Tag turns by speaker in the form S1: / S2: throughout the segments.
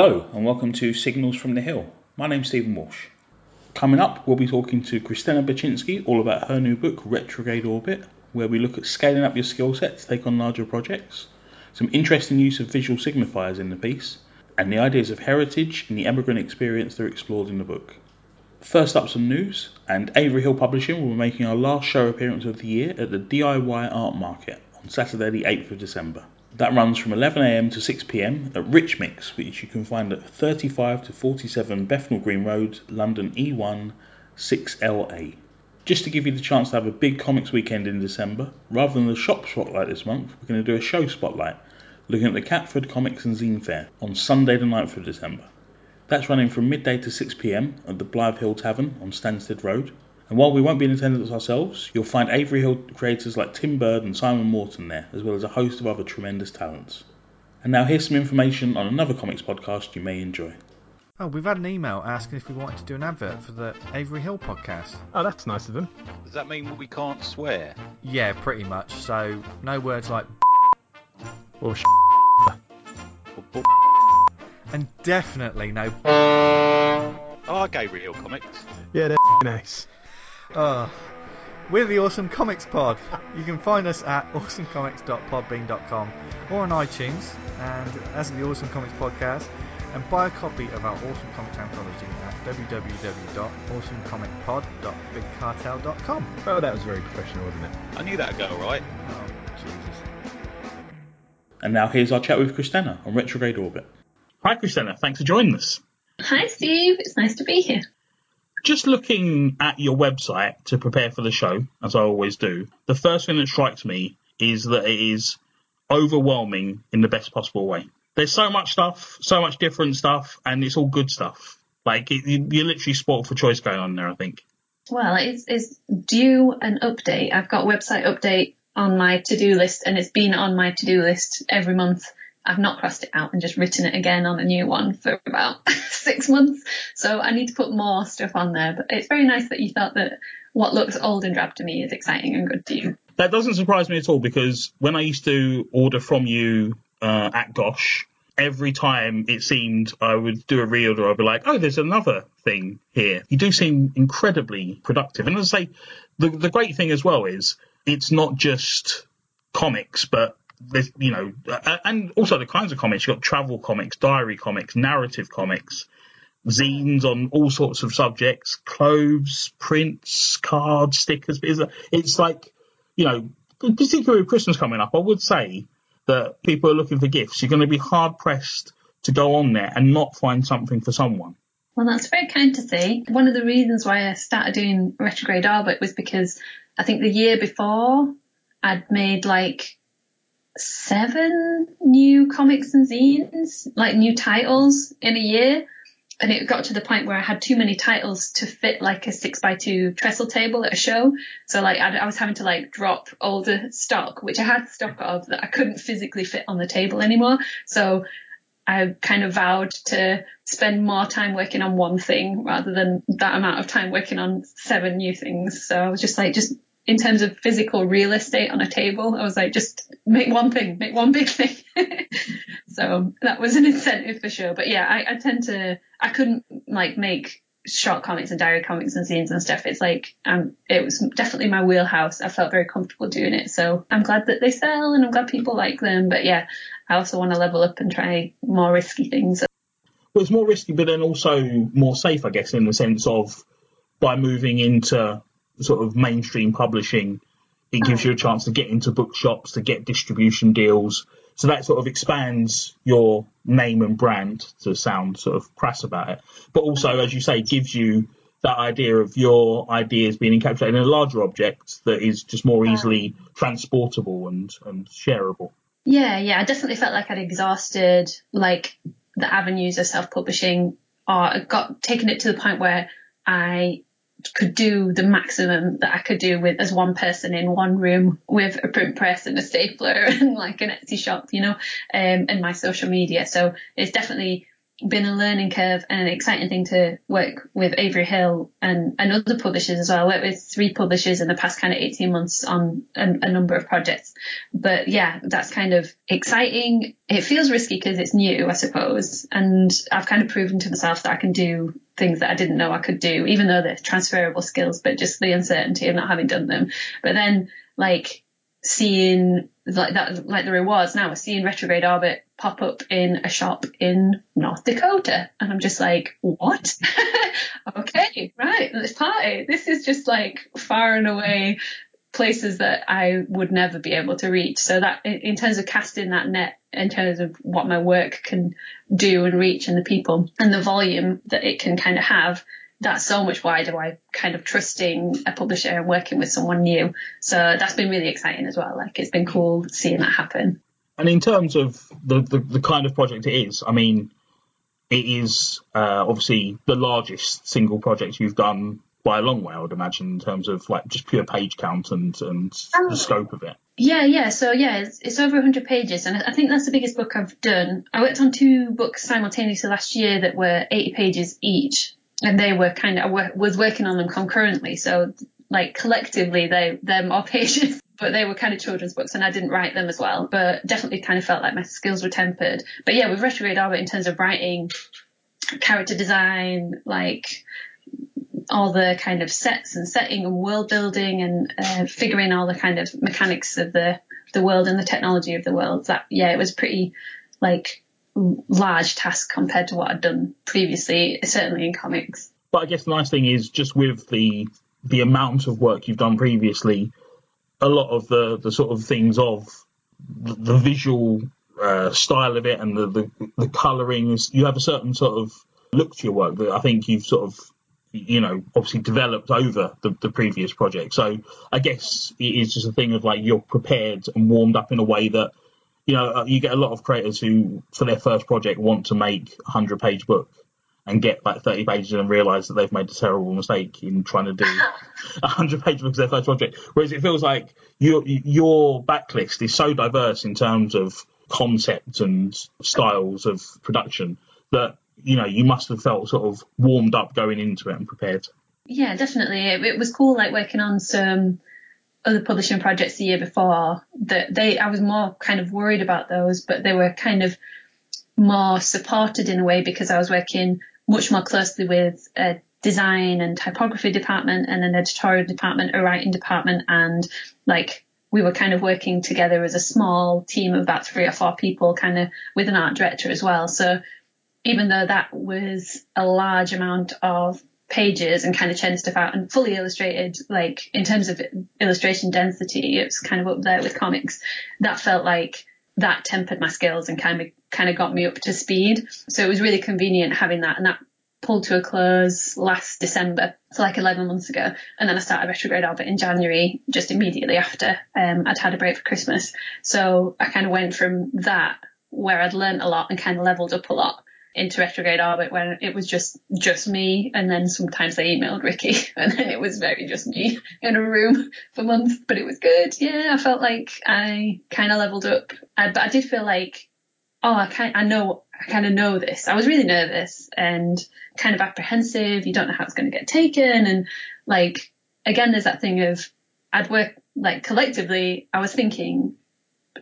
S1: Hello, and welcome to Signals from the Hill. My name's Stephen Walsh. Coming up, we'll be talking to Kristyna Baczynski all about her new book, Retrograde Orbit, where we look at scaling up your skill set to take on larger projects, some interesting use of visual signifiers in the piece, and the ideas of heritage and the emigrant experience that are explored in the book. First up, some news, and Avery Hill Publishing will be making our last show appearance of the year at the DIY Art Market on Saturday, the 8th of December. That runs from 11am to 6pm at Rich Mix, which you can find at 35 to 47 Bethnal Green Road, London E1 6LA. Just to give you the chance to have a big comics weekend in December, rather than the shop spotlight this month, we're going to do a show spotlight looking at the Catford Comics and Zine Fair on Sunday, the 9th of December. That's running from midday to 6pm at the Blythe Hill Tavern on Stanstead Road. And while we won't be in attendance ourselves, you'll find Avery Hill creators like Tim Bird and Simon Morton there, as well as a host of other tremendous talents. And now here's some information on another comics podcast you may enjoy.
S2: Oh, we've had an email asking if we wanted to do an advert for the Avery Hill podcast.
S3: Oh, that's nice of them.
S4: Does that mean we can't swear?
S2: Yeah, pretty much. So, no words like
S3: Or sh-
S2: and definitely no.
S4: Oh, I like Avery Hill Comics.
S3: yeah, they're nice.
S2: Oh. We're the Awesome Comics Pod. You can find us at awesomecomics.podbean.com or on iTunes and as the Awesome Comics Podcast and buy a copy of our Awesome Comics Anthology at www.awesomecomicpod.bigcartel.com.
S3: Oh, that was very professional, wasn't it?
S4: I knew that'd go right.
S2: Oh, Jesus.
S1: And now here's our chat with Kristyna on Retrograde Orbit. Hi, Kristyna. Thanks for joining us.
S5: Hi, Steve. It's nice to be here.
S1: Just looking at your website to prepare for the show, as I always do, the first thing that strikes me is that it is overwhelming in the best possible way. There's so much stuff, so much different stuff, and it's all good stuff. Like, it, you- you're literally spoiled for choice going on there, I think.
S5: Well, it's, it's due an update. I've got website update on my to-do list and it's been on my to-do list every month. I've not crossed it out and just written it again on a new one for about six months. So I need to put more stuff on there, but it's very nice that you thought that what looks old and drab to me is exciting and good to you.
S1: That doesn't surprise me at all because when I used to order from you uh, at Gosh, every time it seemed I would do a reorder, I'd be like, oh, there's another thing here. You do seem incredibly productive. And as I say, the, the great thing as well is it's not just comics, but there's, you know, and also the kinds of comics. You've got travel comics, diary comics, narrative comics, zines on all sorts of subjects, clothes, prints, cards, stickers. It's, like, you know, particularly with Christmas coming up, I would say that people are looking for gifts. You're going to be hard pressed to go on there and not find something for someone.
S5: Well, that's very kind to say. One of the reasons why I started doing retrograde orbit was because I think the year before I'd made like seven new comics and zines, like new titles in a year. And it got to the point where I had too many titles to fit like a six by two trestle table at a show. So like I, I was having to like drop older stock, which I had stock of that I couldn't physically fit on the table anymore. So I kind of vowed to spend more time working on one thing rather than that amount of time working on seven new things. So I was just like, just in terms of physical real estate on a table, I was like, just make one thing, make one big thing. so that was an incentive for sure. But yeah, I, I tend to, I couldn't like make short comics and diary comics and zines and stuff. It's like, um, it was definitely my wheelhouse. I felt very comfortable doing it. So I'm glad that they sell and I'm glad people like them. But yeah, I also want to level up and try more risky things.
S1: Well, it's more risky, but then also more safe, I guess, in the sense of by moving into sort of mainstream publishing, it gives mm. you a chance to get into bookshops, to get distribution deals. So that sort of expands your name and brand to sound sort of crass about it. But also, as you say, gives you that idea of your ideas being encapsulated in a larger object that is just more easily transportable and, and shareable.
S5: Yeah, yeah, I definitely felt like I'd exhausted like the avenues of self-publishing or got taken it to the point where I could do the maximum that I could do with as one person in one room with a print press and a stapler and like an Etsy shop, you know, um, and my social media. So it's definitely been a learning curve and an exciting thing to work with Avery Hill and, and other publishers as well. I worked with three publishers in the past kind of 18 months on a, a number of projects. But yeah, that's kind of exciting. It feels risky because it's new, I suppose. And I've kind of proven to myself that I can do things that I didn't know I could do, even though they're transferable skills, but just the uncertainty of not having done them. But then like seeing like that, like the rewards now, seeing retrograde orbit pop up in a shop in North Dakota. And I'm just like, what? okay, right, let's party. This is just like far and away places that I would never be able to reach. So that in terms of casting that net, in terms of what my work can do and reach and the people and the volume that it can kind of have, that's so much wider by kind of trusting a publisher and working with someone new. So that's been really exciting as well. Like it's been cool seeing that happen.
S1: And in terms of the, the, the kind of project it is, I mean, it is uh, obviously the largest single project you've done by a long way, I would imagine, in terms of like just pure page count and, and
S5: Oh.
S1: the scope of it.
S5: Yeah, yeah. So yeah, it's, it's over 100 pages, and I I think that's the biggest book I've done. I worked on two books simultaneously last year that were 80 pages each, and they were kind of I was working on them concurrently. So like collectively, they they're more pages, but they were kind of children's books, and I didn't write them as well. But definitely kind of felt like my skills were tempered. But yeah, with retrograde orbit in terms of writing, character design, like all the kind of sets and setting and world building and uh, figuring all the kind of mechanics of the the world and the technology of the world. That yeah, it was pretty like large task compared to what I'd done previously, certainly in comics.
S1: But I guess the nice thing is just with the the amount of work you've done previously, a lot of the the sort of things of the, the visual uh, style of it and the the, the colouring is you have a certain sort of look to your work that I think you've sort of you know obviously developed over the, the previous project. So I guess it is just a thing of like you're prepared and warmed up in a way that you know uh, you get a lot of creators who for their first project want to make a hundred page book and get like 30 pages and realize that they've made a terrible mistake in trying to do a 100 page book as their first project. Whereas it feels like your your backlist is so diverse in terms of concept and styles of production that you know you must have felt sort of warmed up going into it and prepared.
S5: Yeah, definitely. It, it was cool, like working on some other publishing projects the year before. That they, I was more kind of worried about those, but they were kind of more supported in a way because I was working much more closely with a design and typography department and an editorial department, a writing department, and like we were kind of working together as a small team of about three or four people, kind of with an art director as well. So even though that was a large amount of pages and kind of churning stuff out and fully illustrated, like in terms of illustration density, it's kind of up there with comics. That felt like that tempered my skills and kind of kind of got me up to speed. So it was really convenient having that and that pulled to a close last December, so like 11 months ago. And then I started retrograde orbit in January, just immediately after um, I'd had a break for Christmas. So I kind of went from that where I'd learnt a lot and kind of leveled up a lot into retrograde orbit when it was just just me and then sometimes I emailed Ricky and then it was very just me in a room for months but it was good. Yeah I felt like I kind of leveled up. Uh, but I did feel like oh I kind I know I kind of know this. I was really nervous and kind of apprehensive. You don't know how it's going to get taken and like again there's that thing of I'd work like collectively I was thinking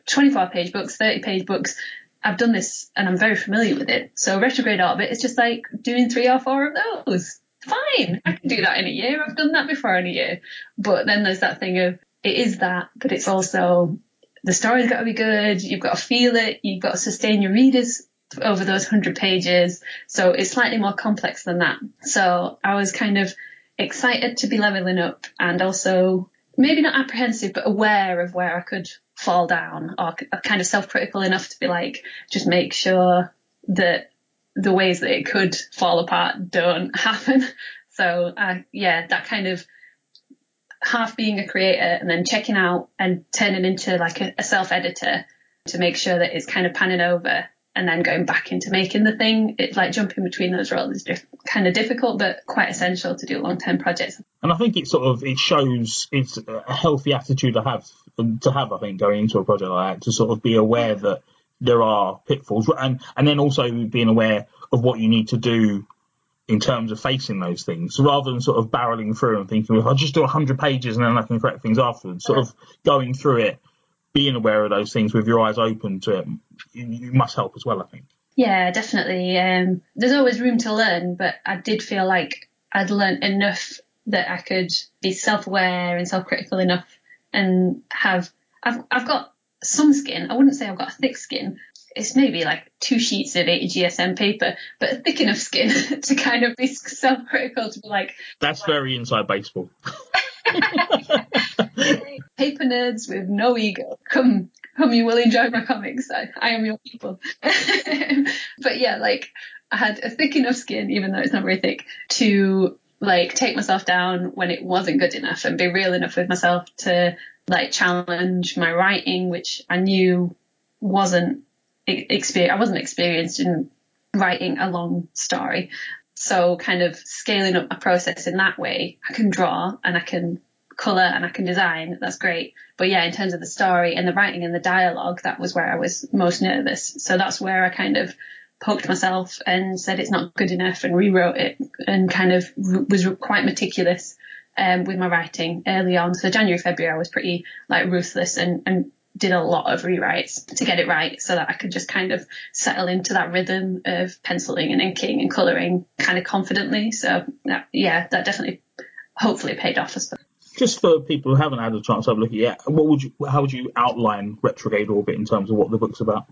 S5: 24 page books 30 page books I've done this and I'm very familiar with it. So retrograde art orbit is just like doing three or four of those. Fine. I can do that in a year. I've done that before in a year. But then there's that thing of it is that, but it's also the story's got to be good. You've got to feel it. You've got to sustain your readers over those hundred pages. So it's slightly more complex than that. So I was kind of excited to be leveling up and also maybe not apprehensive, but aware of where I could fall down or kind of self-critical enough to be like, just make sure that the ways that it could fall apart don't happen. So, uh, yeah, that kind of half being a creator and then checking out and turning into like a, a self-editor to make sure that it's kind of panning over and then going back into making the thing. It's like jumping between those roles is just kind of difficult, but quite essential to do long-term projects.
S1: And I think it sort of it shows it's a healthy attitude to have to have. I think going into a project like that to sort of be aware that there are pitfalls, and and then also being aware of what you need to do in terms of facing those things, rather than sort of barreling through and thinking, if I just do hundred pages and then I can correct things afterwards. Sort of going through it, being aware of those things with your eyes open to it, you, you must help as well. I think.
S5: Yeah, definitely. Um, there's always room to learn, but I did feel like I'd learned enough that I could be self-aware and self-critical enough and have, I've, I've got some skin. I wouldn't say I've got a thick skin. It's maybe like two sheets of 80 GSM paper, but thick enough skin to kind of be self-critical to be like,
S1: That's very inside baseball.
S5: paper nerds with no ego. Come, come, you will enjoy my comics. I, I am your people. but yeah, like I had a thick enough skin, even though it's not very thick, to like take myself down when it wasn't good enough and be real enough with myself to like challenge my writing, which I knew wasn't experience. I wasn't experienced in writing a long story. So kind of scaling up my process in that way, I can draw and I can colour and I can design. That's great. But yeah, in terms of the story and the writing and the dialogue, that was where I was most nervous. So that's where I kind of poked myself and said it's not good enough and rewrote it and kind of was quite meticulous um, with my writing early on. So January, February, I was pretty like ruthless and, and did a lot of rewrites to get it right so that I could just kind of settle into that rhythm of penciling and inking and colouring kind of confidently. So that, yeah, that definitely hopefully paid off. as well.
S1: Just for people who haven't had a chance to have a look at it yet, what would you, how would you outline Retrograde Orbit in terms of what the book's about?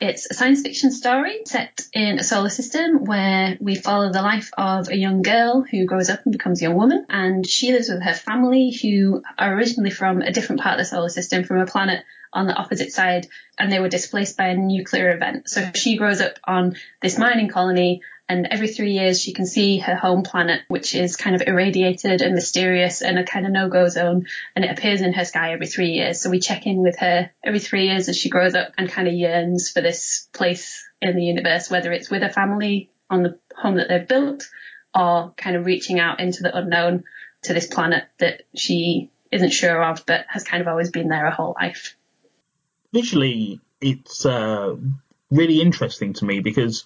S5: It's a science fiction story set in a solar system where we follow the life of a young girl who grows up and becomes a young woman. And she lives with her family who are originally from a different part of the solar system, from a planet on the opposite side, and they were displaced by a nuclear event. So she grows up on this mining colony and every three years she can see her home planet, which is kind of irradiated and mysterious and a kind of no-go zone, and it appears in her sky every three years. So we check in with her every three years as she grows up and kind of yearns for this place in the universe, whether it's with her family on the home that they've built or kind of reaching out into the unknown to this planet that she isn't sure of, but has kind of always been there her whole life.
S1: Visually, it's uh, really interesting to me because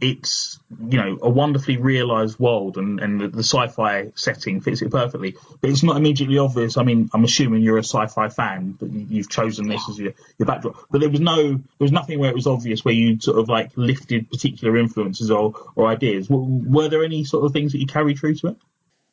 S1: it's you know a wonderfully realised world and, and the, the, sci-fi setting fits it perfectly. But it's not immediately obvious. I mean, I'm assuming you're a sci-fi fan, but you've chosen this as your, your backdrop. But there was no there was nothing where it was obvious where you sort of like lifted particular influences or, or ideas. Were, were there any sort of things that you carried through to it?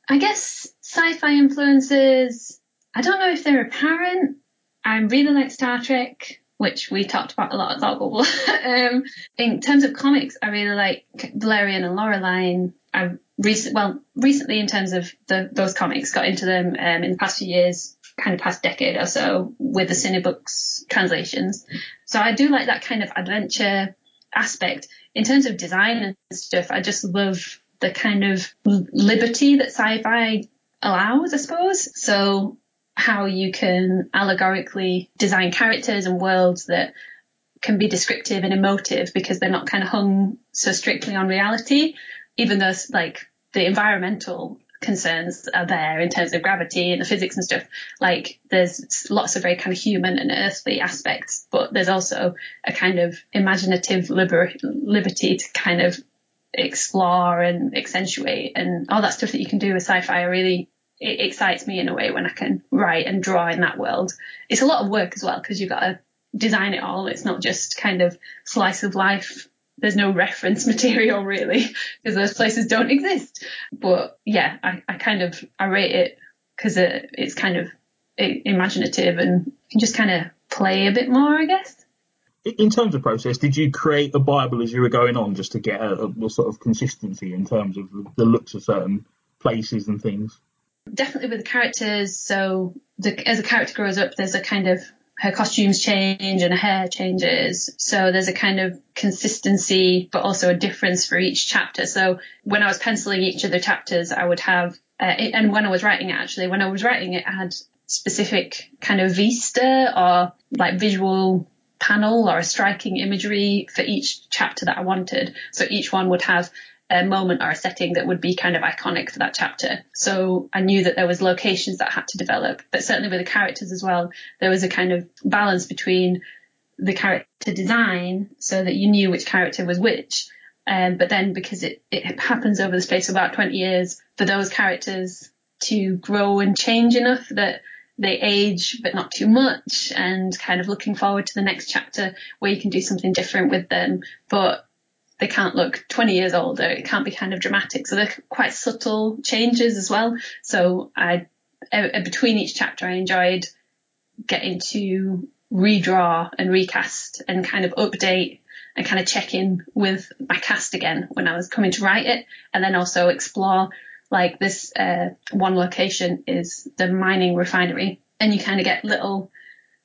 S5: I guess sci-fi influences. I don't know if they're apparent. I really like Star Trek which we talked about a lot at Thought Bubble. um, in terms of comics, I really like Valerian and Laureline. I recent, well, recently in terms of the, those comics, got into them um, in the past few years, kind of past decade or so, with the Cinebooks translations. So I do like that kind of adventure aspect. In terms of design and stuff, I just love the kind of liberty that sci-fi allows, I suppose. So how you can allegorically design characters and worlds that can be descriptive and emotive because they're not kind of hung so strictly on reality, even though like the environmental concerns are there in terms of gravity and the physics and stuff. Like there's lots of very kind of human and earthly aspects, but there's also a kind of imaginative liber- liberty to kind of explore and accentuate and all that stuff that you can do with sci-fi. I really it excites me in a way when I can write and draw in that world. It's a lot of work as well because you've got to design it all. It's not just kind of slice of life. There's no reference material really because those places don't exist. But yeah, I, I kind of I rate it because it, uh, it's kind of imaginative and you can just kind of play a bit more, I guess.
S1: In terms of process, did you create a Bible as you were going on just to get a, a sort of consistency in terms of the looks of certain places and things?
S5: Definitely with the characters. So the, as a character grows up, there's a kind of her costumes change and her hair changes. So there's a kind of consistency, but also a difference for each chapter. So when I was penciling each of the chapters, I would have, uh, and when I was writing it, actually, when I was writing it, I had specific kind of vista or like visual panel or a striking imagery for each chapter that I wanted. So each one would have a moment or a setting that would be kind of iconic for that chapter. So I knew that there was locations that had to develop, but certainly with the characters as well, there was a kind of balance between the character design so that you knew which character was which. Um, but then because it, it happens over the space of about 20 years for those characters to grow and change enough that they age but not too much and kind of looking forward to the next chapter where you can do something different with them but they can't look 20 years older. It can't be kind of dramatic. So they're quite subtle changes as well. So I between each chapter I enjoyed getting to redraw and recast and kind of update and kind of check in with my cast again when I was coming to write it. And then also explore like this uh, one location is the mining refinery. And you kind of get little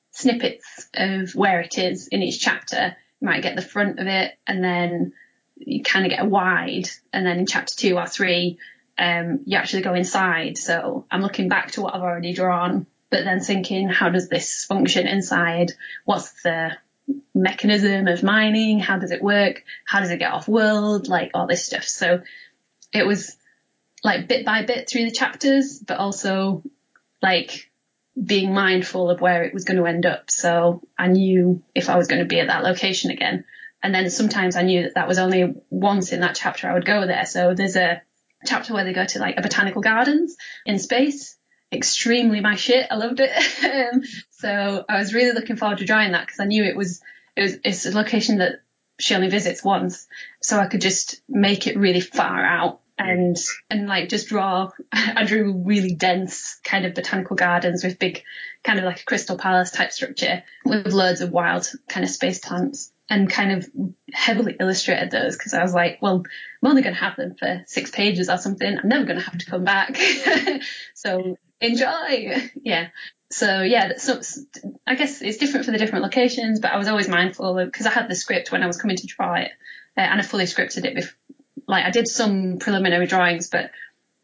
S5: snippets of where it is in each chapter. You might get the front of it and then you kind of get wide and then in chapter two or three, um, you actually go inside. So I'm looking back to what I've already drawn, but then thinking, how does this function inside? What's the mechanism of mining? How does it work? How does it get off world? Like all this stuff. So it was like bit by bit through the chapters, but also like being mindful of where it was going to end up. So I knew if I was going to be at that location again. And then sometimes I knew that that was only once in that chapter I would go there. So there's a chapter where they go to like a botanical gardens in space. Extremely my shit. I loved it. Um, so I was really looking forward to drawing that because I knew it was, it was, it's a location that she only visits once. So I could just make it really far out and and like just draw I drew really dense kind of botanical gardens with big kind of like a crystal palace type structure with loads of wild kind of space plants and kind of heavily illustrated those because I was like, well, I'm only going to have them for six pages or something. I'm never going to have to come back. so enjoy. Yeah. So yeah, so I guess it's different for the different locations, but I was always mindful because I had the script when I was coming to draw it uh, and I fully scripted it before like I did some preliminary drawings, but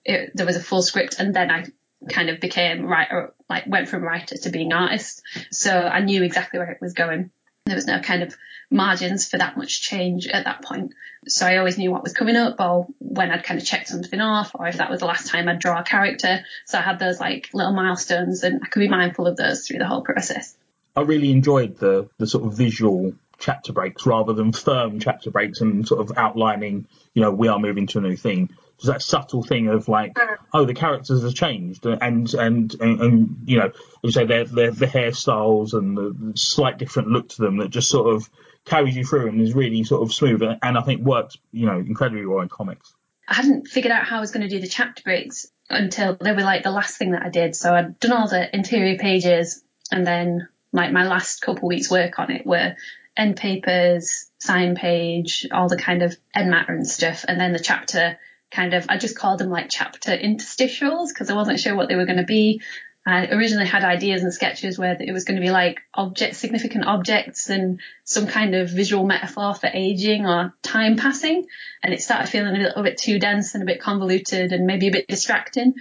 S5: it, there was a full script, and then I kind of became writer, like went from writer to being artist. So I knew exactly where it was going. There was no kind of margins for that much change at that point. So I always knew what was coming up or when I'd kind of checked something off or if that was the last time I'd draw a character. So I had those like little milestones and I could be mindful of those through the whole process.
S1: I really enjoyed the the sort of visual chapter breaks rather than firm chapter breaks and sort of outlining, you know, we are moving to a new thing. There's that subtle thing of like, mm. oh, the characters have changed, and and and, and you know, you say their their the hairstyles and the slight different look to them that just sort of carries you through and is really sort of smooth and, and I think works, you know, incredibly well in comics.
S5: I hadn't figured out how I was going to do the chapter breaks until they were like the last thing that I did. So I'd done all the interior pages and then like my last couple weeks work on it were end papers, sign page, all the kind of end matter and stuff. And then the chapter kind of, I just called them like chapter interstitials because I wasn't sure what they were going to be. I originally had ideas and sketches where it was going to be like object, significant objects and some kind of visual metaphor for aging or time passing. And it started feeling a little bit too dense and a bit convoluted and maybe a bit distracting.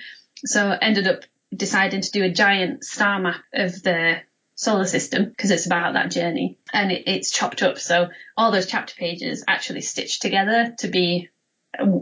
S5: So I ended up deciding to do a giant star map of the solar system because it's about that journey and it, it's chopped up. So all those chapter pages actually stitched together to be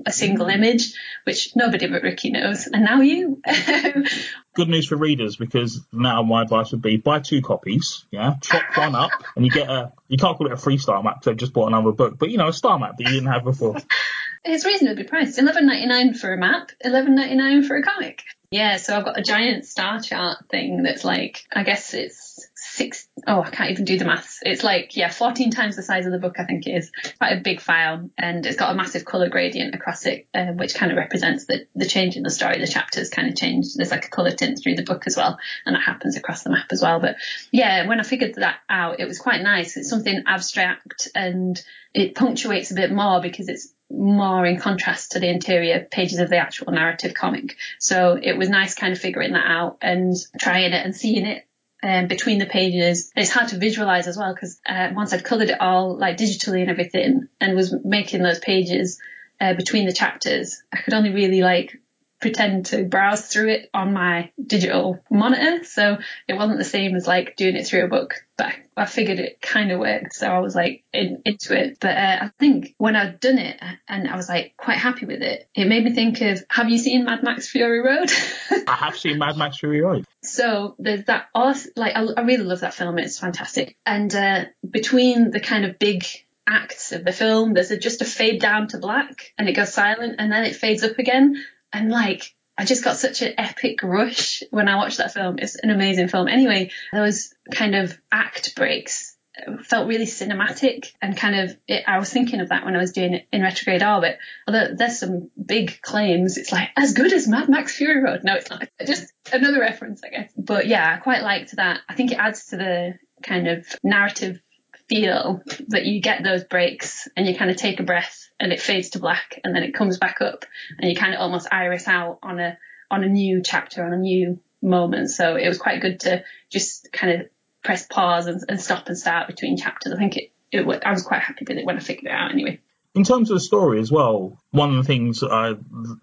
S5: a, single
S1: Mm.
S5: image, which nobody but Ricky knows. And now you.
S1: Good news for readers because now my advice would be buy two copies, yeah, chop one up, and you get a. You can't call it a freestyle map because I've just bought another book, but you know a star map that you didn't have before.
S5: it's reasonably priced. Eleven ninety nine for a map, eleven ninety nine for a comic. Yeah, so I've got a giant star chart thing that's like, I guess it's six, oh, I can't even do the maths. It's like, yeah, 14 times the size of the book, I think it is. Quite a big file. And it's got a massive colour gradient across it, uh, which kind of represents the, the change in the story. The chapters kind of change. There's like a colour tint through the book as well. And that happens across the map as well. But yeah, when I figured that out, it was quite nice. It's something abstract and it punctuates a bit more because it's more in contrast to the interior pages of the actual narrative comic. So it was nice kind of figuring that out and trying it and seeing it um, between the pages. It's hard to visualize as well because uh, once I'd colored it all like digitally and everything and was making those pages uh, between the chapters, I could only really like pretend to browse through it on my digital monitor. So it wasn't the same as like doing it through a book, but I, I figured it kind of worked. So I was like in, into it. But uh, I think when I'd done it and I was like quite happy with it, it made me think of, have you seen Mad Max Fury Road?
S1: I have seen Mad Max Fury Road.
S5: So there's that awesome, like I, I really love that film. It's fantastic. And uh, between the kind of big acts of the film, there's a, just a fade down to black and it goes silent and then it fades up again. And like, I just got such an epic rush when I watched that film. It's an amazing film. Anyway, those kind of act breaks felt really cinematic and kind of it, I was thinking of that when I was doing it in retrograde orbit. Although there's some big claims, it's like as good as Mad Max Fury Road. No, it's not. Just another reference, I guess. But yeah, I quite liked that. I think it adds to the kind of narrative feel that you get those breaks and you kind of take a breath and it fades to black and then it comes back up and you kind of almost iris out on a on a new chapter on a new moment. So it was quite good to just kind of press pause and, and stop and start between chapters. I think it, it I was quite happy with it when I figured it out anyway.
S1: In terms of the story as well, one of the things I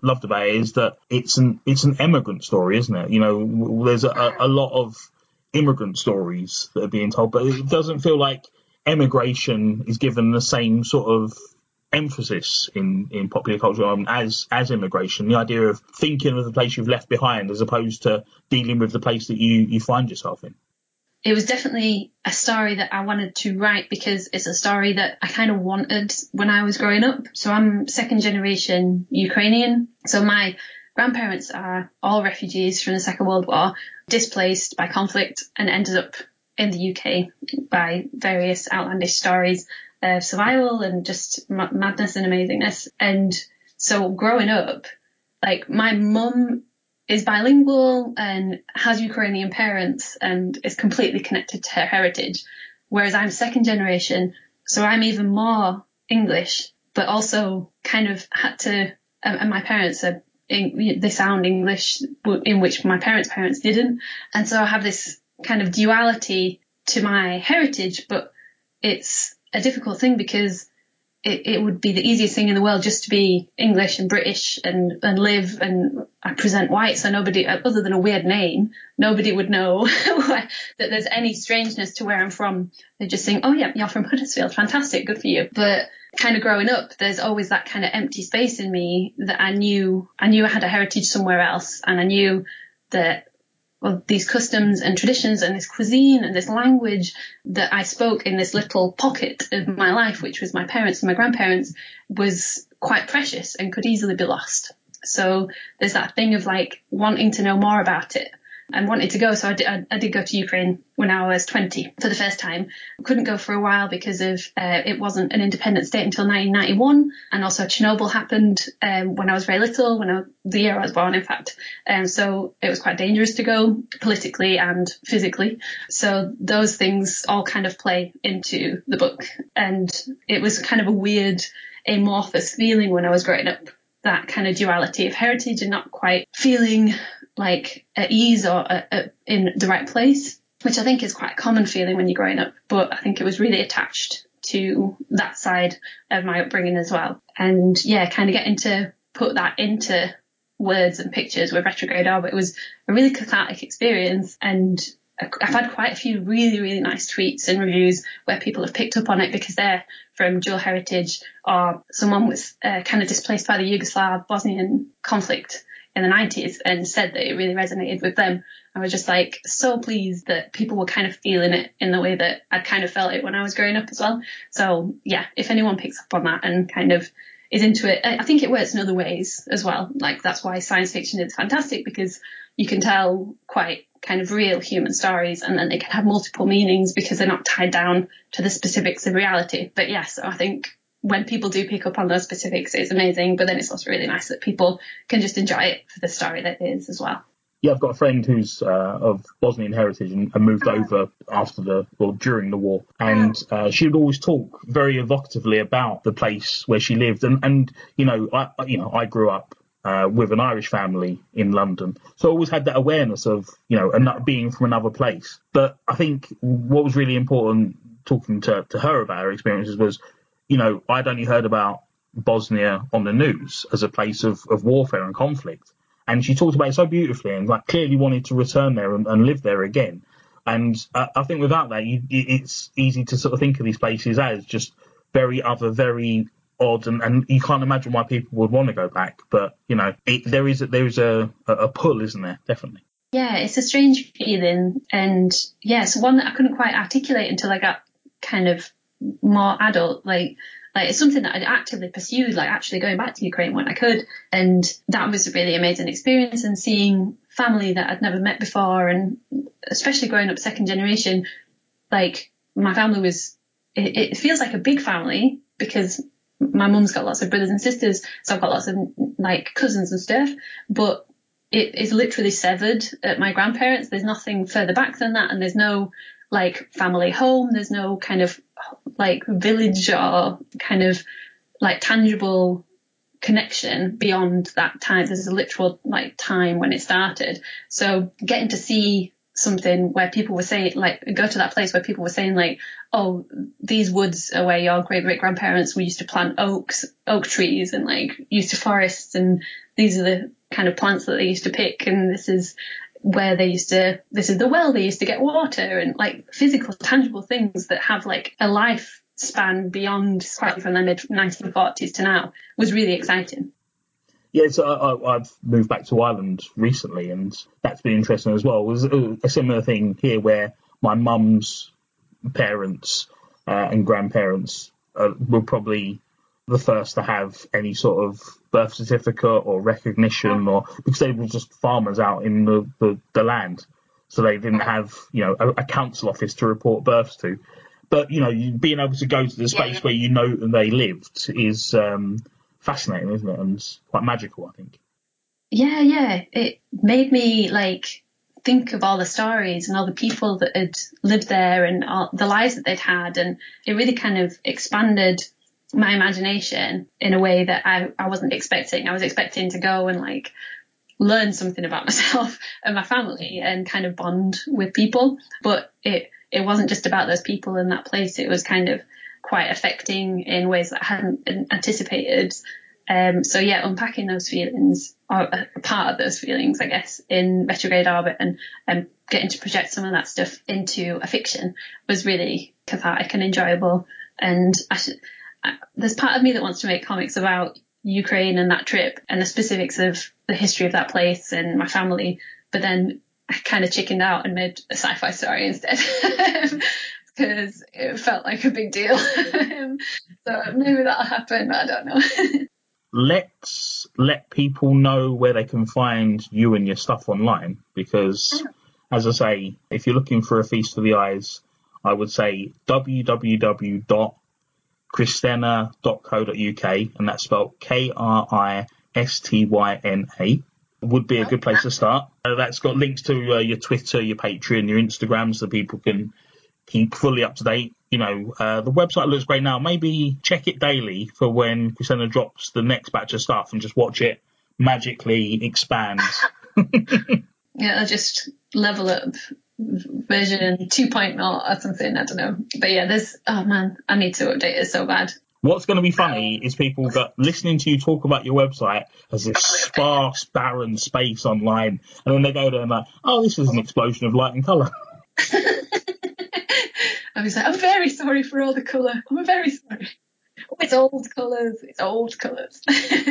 S1: loved about it is that it's an it's an immigrant story, isn't it? You know, there's a, a lot of immigrant stories that are being told, but it doesn't feel like emigration is given the same sort of emphasis in, in popular culture um, as as immigration. The idea of thinking of the place you've left behind as opposed to dealing with the place that you, you find yourself in.
S5: It was definitely a story that I wanted to write because it's a story that I kind of wanted when I was growing up. So I'm second generation Ukrainian. So my grandparents are all refugees from the Second World War, displaced by conflict and ended up in the UK by various outlandish stories of survival and just madness and amazingness. And so growing up, like my mum is bilingual and has Ukrainian parents and is completely connected to her heritage, whereas I'm second generation, so I'm even more English, but also kind of had to, and my parents are they sound English in which my parents' parents didn't. And so I have this kind of duality to my heritage, but it's a difficult thing because it, it would be the easiest thing in the world just to be English and British and, and live and I present white. So nobody, uh, other than a weird name, nobody would know that there's any strangeness to where I'm from. They're just saying, oh yeah, you're from Huddersfield. Fantastic. Good for you. But kind of growing up, there's always that kind of empty space in me that I knew, I knew I had a heritage somewhere else and I knew that well, these customs and traditions and this cuisine and this language that I spoke in this little pocket of my life, which was my parents and my grandparents, was quite precious and could easily be lost. So there's that thing of like wanting to know more about it and wanted to go. So I did, I, did go to Ukraine when I was 20 for the first time. Couldn't go for a while because of uh, it wasn't an independent state until 1991, and also Chernobyl happened um, when I was very little, when I, the year I was born, in fact. Um, so it was quite dangerous to go politically and physically. So those things all kind of play into the book, and it was kind of a weird amorphous feeling when I was growing up that kind of duality of heritage and not quite feeling like at ease or at in the right place, which I think is quite a common feeling when you're growing up. But I think it was really attached to that side of my upbringing as well. And yeah, kind of getting to put that into words and pictures with retrograde orbit was a really cathartic experience and I've had quite a few really, really nice tweets and reviews where people have picked up on it because they're from dual heritage or someone was uh, kind of displaced by the Yugoslav Bosnian conflict in the 90s and said that it really resonated with them. I was just like so pleased that people were kind of feeling it in the way that I'd kind of felt it when I was growing up as well. So yeah, if anyone picks up on that and kind of is into it, I think it works in other ways as well. Like that's why science fiction is fantastic because you can tell quite kind of real human stories and then they can have multiple meanings because they're not tied down to the specifics of reality. But yes, I think when people do pick up on those specifics, it's amazing. But then it's also really nice that people can just enjoy it for the story that it is as well.
S1: Yeah, I've got a friend who's uh, of Bosnian heritage and, and moved uh-huh. over after the, well, during the war. And uh, she would always talk very evocatively about the place where she lived. And, and you know, I, you know, I grew up uh, with an Irish family in London. So I always had that awareness of, you know, being from another place. But I think what was really important talking to, to her about her experiences was you know, I'd only heard about Bosnia on the news as a place of, of warfare and conflict. and she talked about it so beautifully and like clearly wanted to return there and, and live there again. And uh, I think without that, you, it's easy to sort of think of these places as just very other, very odd, and, and you can't imagine why people would want to go back. But you know, it, there is there is a, a pull, isn't there? Definitely.
S5: Yeah, it's a strange feeling, and yes, yeah, one that I couldn't quite articulate until I got kind of more adult. Like, like it's something that I'd actively pursued, like actually going back to Ukraine when I could, and that was a really amazing experience. And seeing family that I'd never met before, and especially growing up second generation, like my family was, it, it feels like a big family because my mum's got lots of brothers and sisters, so I've got lots of like cousins and stuff, but it is literally severed at my grandparents. There's nothing further back than that, and there's no like family home. There's no kind of like village or kind of like tangible connection beyond that time. There's a literal like time when it started. So getting to see something where people were saying like go to that place where people were saying like oh these woods are where your great great grandparents we used to plant oaks oak trees and like used to forests and these are the kind of plants that they used to pick and this is where they used to this is the well they used to get water and like physical tangible things that have like a life span beyond from the mid 1940s to now was really exciting
S1: yeah, so I, have moved back to Ireland recently, and that's been interesting as well. It was a, similar thing here where my mum's parents uh, and grandparents uh, were probably the first to have any sort of birth certificate or recognition, or because they were just farmers out in the, the, the land, so they didn't have you know a, a, council office to report births to. But you know, being able to go to the space where you know that they lived is um, fascinating, isn't it? And quite magical, I think.
S5: Yeah, yeah. It made me like think of all the stories and all the people that had lived there and all the lives that they'd had, and it really kind of expanded my imagination in a way that I, I wasn't expecting. I was expecting to go and like learn something about myself and my family and kind of bond with people, but it it wasn't just about those people in that place. It was kind of quite affecting in ways that I hadn't anticipated. Um, so yeah, unpacking those feelings or a part of those feelings, I guess, in retrograde orbit and, and getting to project some of that stuff into a fiction was really cathartic and enjoyable. And I should, there's part of me that wants to make comics about Ukraine and that trip and the specifics of the history of that place and my family. But then I kind of chickened out and made a sci-fi story instead. because it felt like a big deal. so maybe that'll happen, but I don't know.
S1: Let's let people know where they can find you and your stuff online because, as I say, if you're looking for a feast for the eyes, I would say www.kristyna.co.uk and that's spelled K R I S T Y N A would be a good place to start. Uh, that's got links to uh, your Twitter, your Patreon, your Instagram, so people can keep fully up to date. You know, uh, the website looks great now. Maybe check it daily for when Kristyna drops the next batch of stuff and just watch it magically expand.
S5: yeah, I'll just level up version 2.0 or something. I don't know. But yeah, there's, oh man, I need to update it so bad.
S1: What's going to be funny is people that listening to you talk about your website as this sparse, barren space online, and then they go there and like, oh, this is an explosion of light and colour.
S5: I was like, I'm very sorry for all the colour. I'm very sorry. Oh, it's old colours. It's old colours.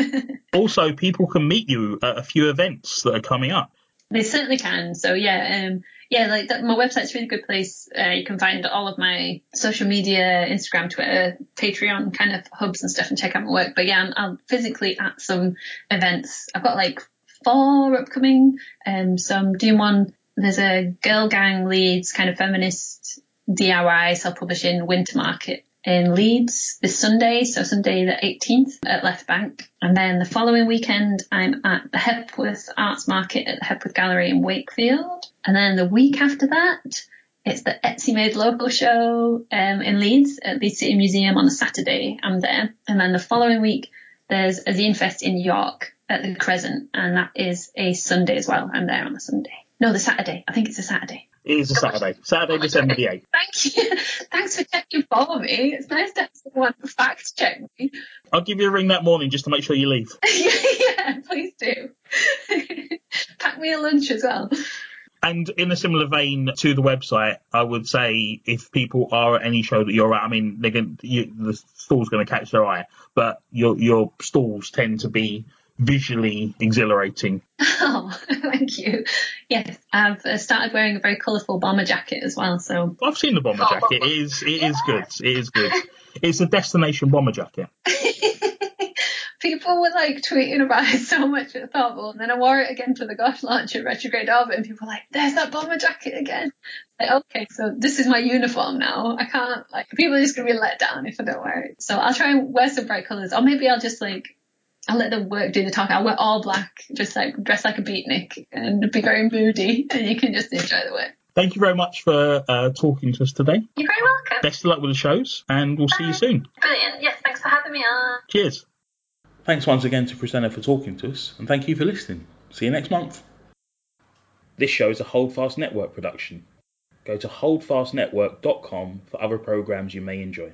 S1: also, people can meet you at a few events that are coming up.
S5: They certainly can. So yeah, um, yeah, like that, my website's a really good place. Uh, you can find all of my social media, Instagram, Twitter, Patreon kind of hubs and stuff and check out my work. But yeah, I'm, I'm physically at some events. I've got like four upcoming. Um, so I'm doing one. There's a Girl Gang Leeds kind of feminist DIY self-publishing winter market in Leeds this Sunday, so Sunday the 18th at Left Bank. And then the following weekend, I'm at the Hepworth Arts Market at the Hepworth Gallery in Wakefield. And then the week after that, it's the Etsy Made Local show um, in Leeds at the City Museum on a Saturday. I'm there. And then the following week, there's a Zine Fest in York at the Crescent, and that is a Sunday as well. I'm there on the Sunday. No, the Saturday. I think it's a Saturday.
S1: It is a Saturday. Saturday, December the 8th.
S5: Thank you. Thanks for checking for me. It's nice to have someone fact check me.
S1: I'll give you a ring that morning just to make sure you leave.
S5: yeah, please do. pack me a lunch as well.
S1: And in a similar vein to the website, I would say if people are at any show that you're at, I mean, they're going you, the stall's going to catch their eye, but your your stalls tend to be visually exhilarating.
S5: Oh, thank you. Yes, I've uh, started wearing a very colourful bomber jacket as well. So
S1: I've seen the bomber jacket. It is it is good. It is good. It's a destination bomber jacket.
S5: people were like tweeting about it so much at Thought Bubble, and then I wore it again to the Gosh launch at Retrograde Orbit, and people were like, "There's that bomber jacket again." Like, okay, so this is my uniform now. I can't like people are just gonna be let down if I don't wear it. So I'll try and wear some bright colours, or maybe I'll just like. I'll let the work do the talking. I'll wear all black, just like dress like a beatnik and be very moody, and you can just enjoy the work.
S1: Thank you very much for uh, talking to us today.
S5: You're very welcome.
S1: Best of luck with the shows, and we'll see you soon.
S5: Brilliant. Yes, thanks for having me on.
S1: Cheers. Thanks once again to Kristyna for talking to us, and thank you for listening. See you next month. This show is a Holdfast Network production. Go to holdfastnetwork.com for other programs you may enjoy.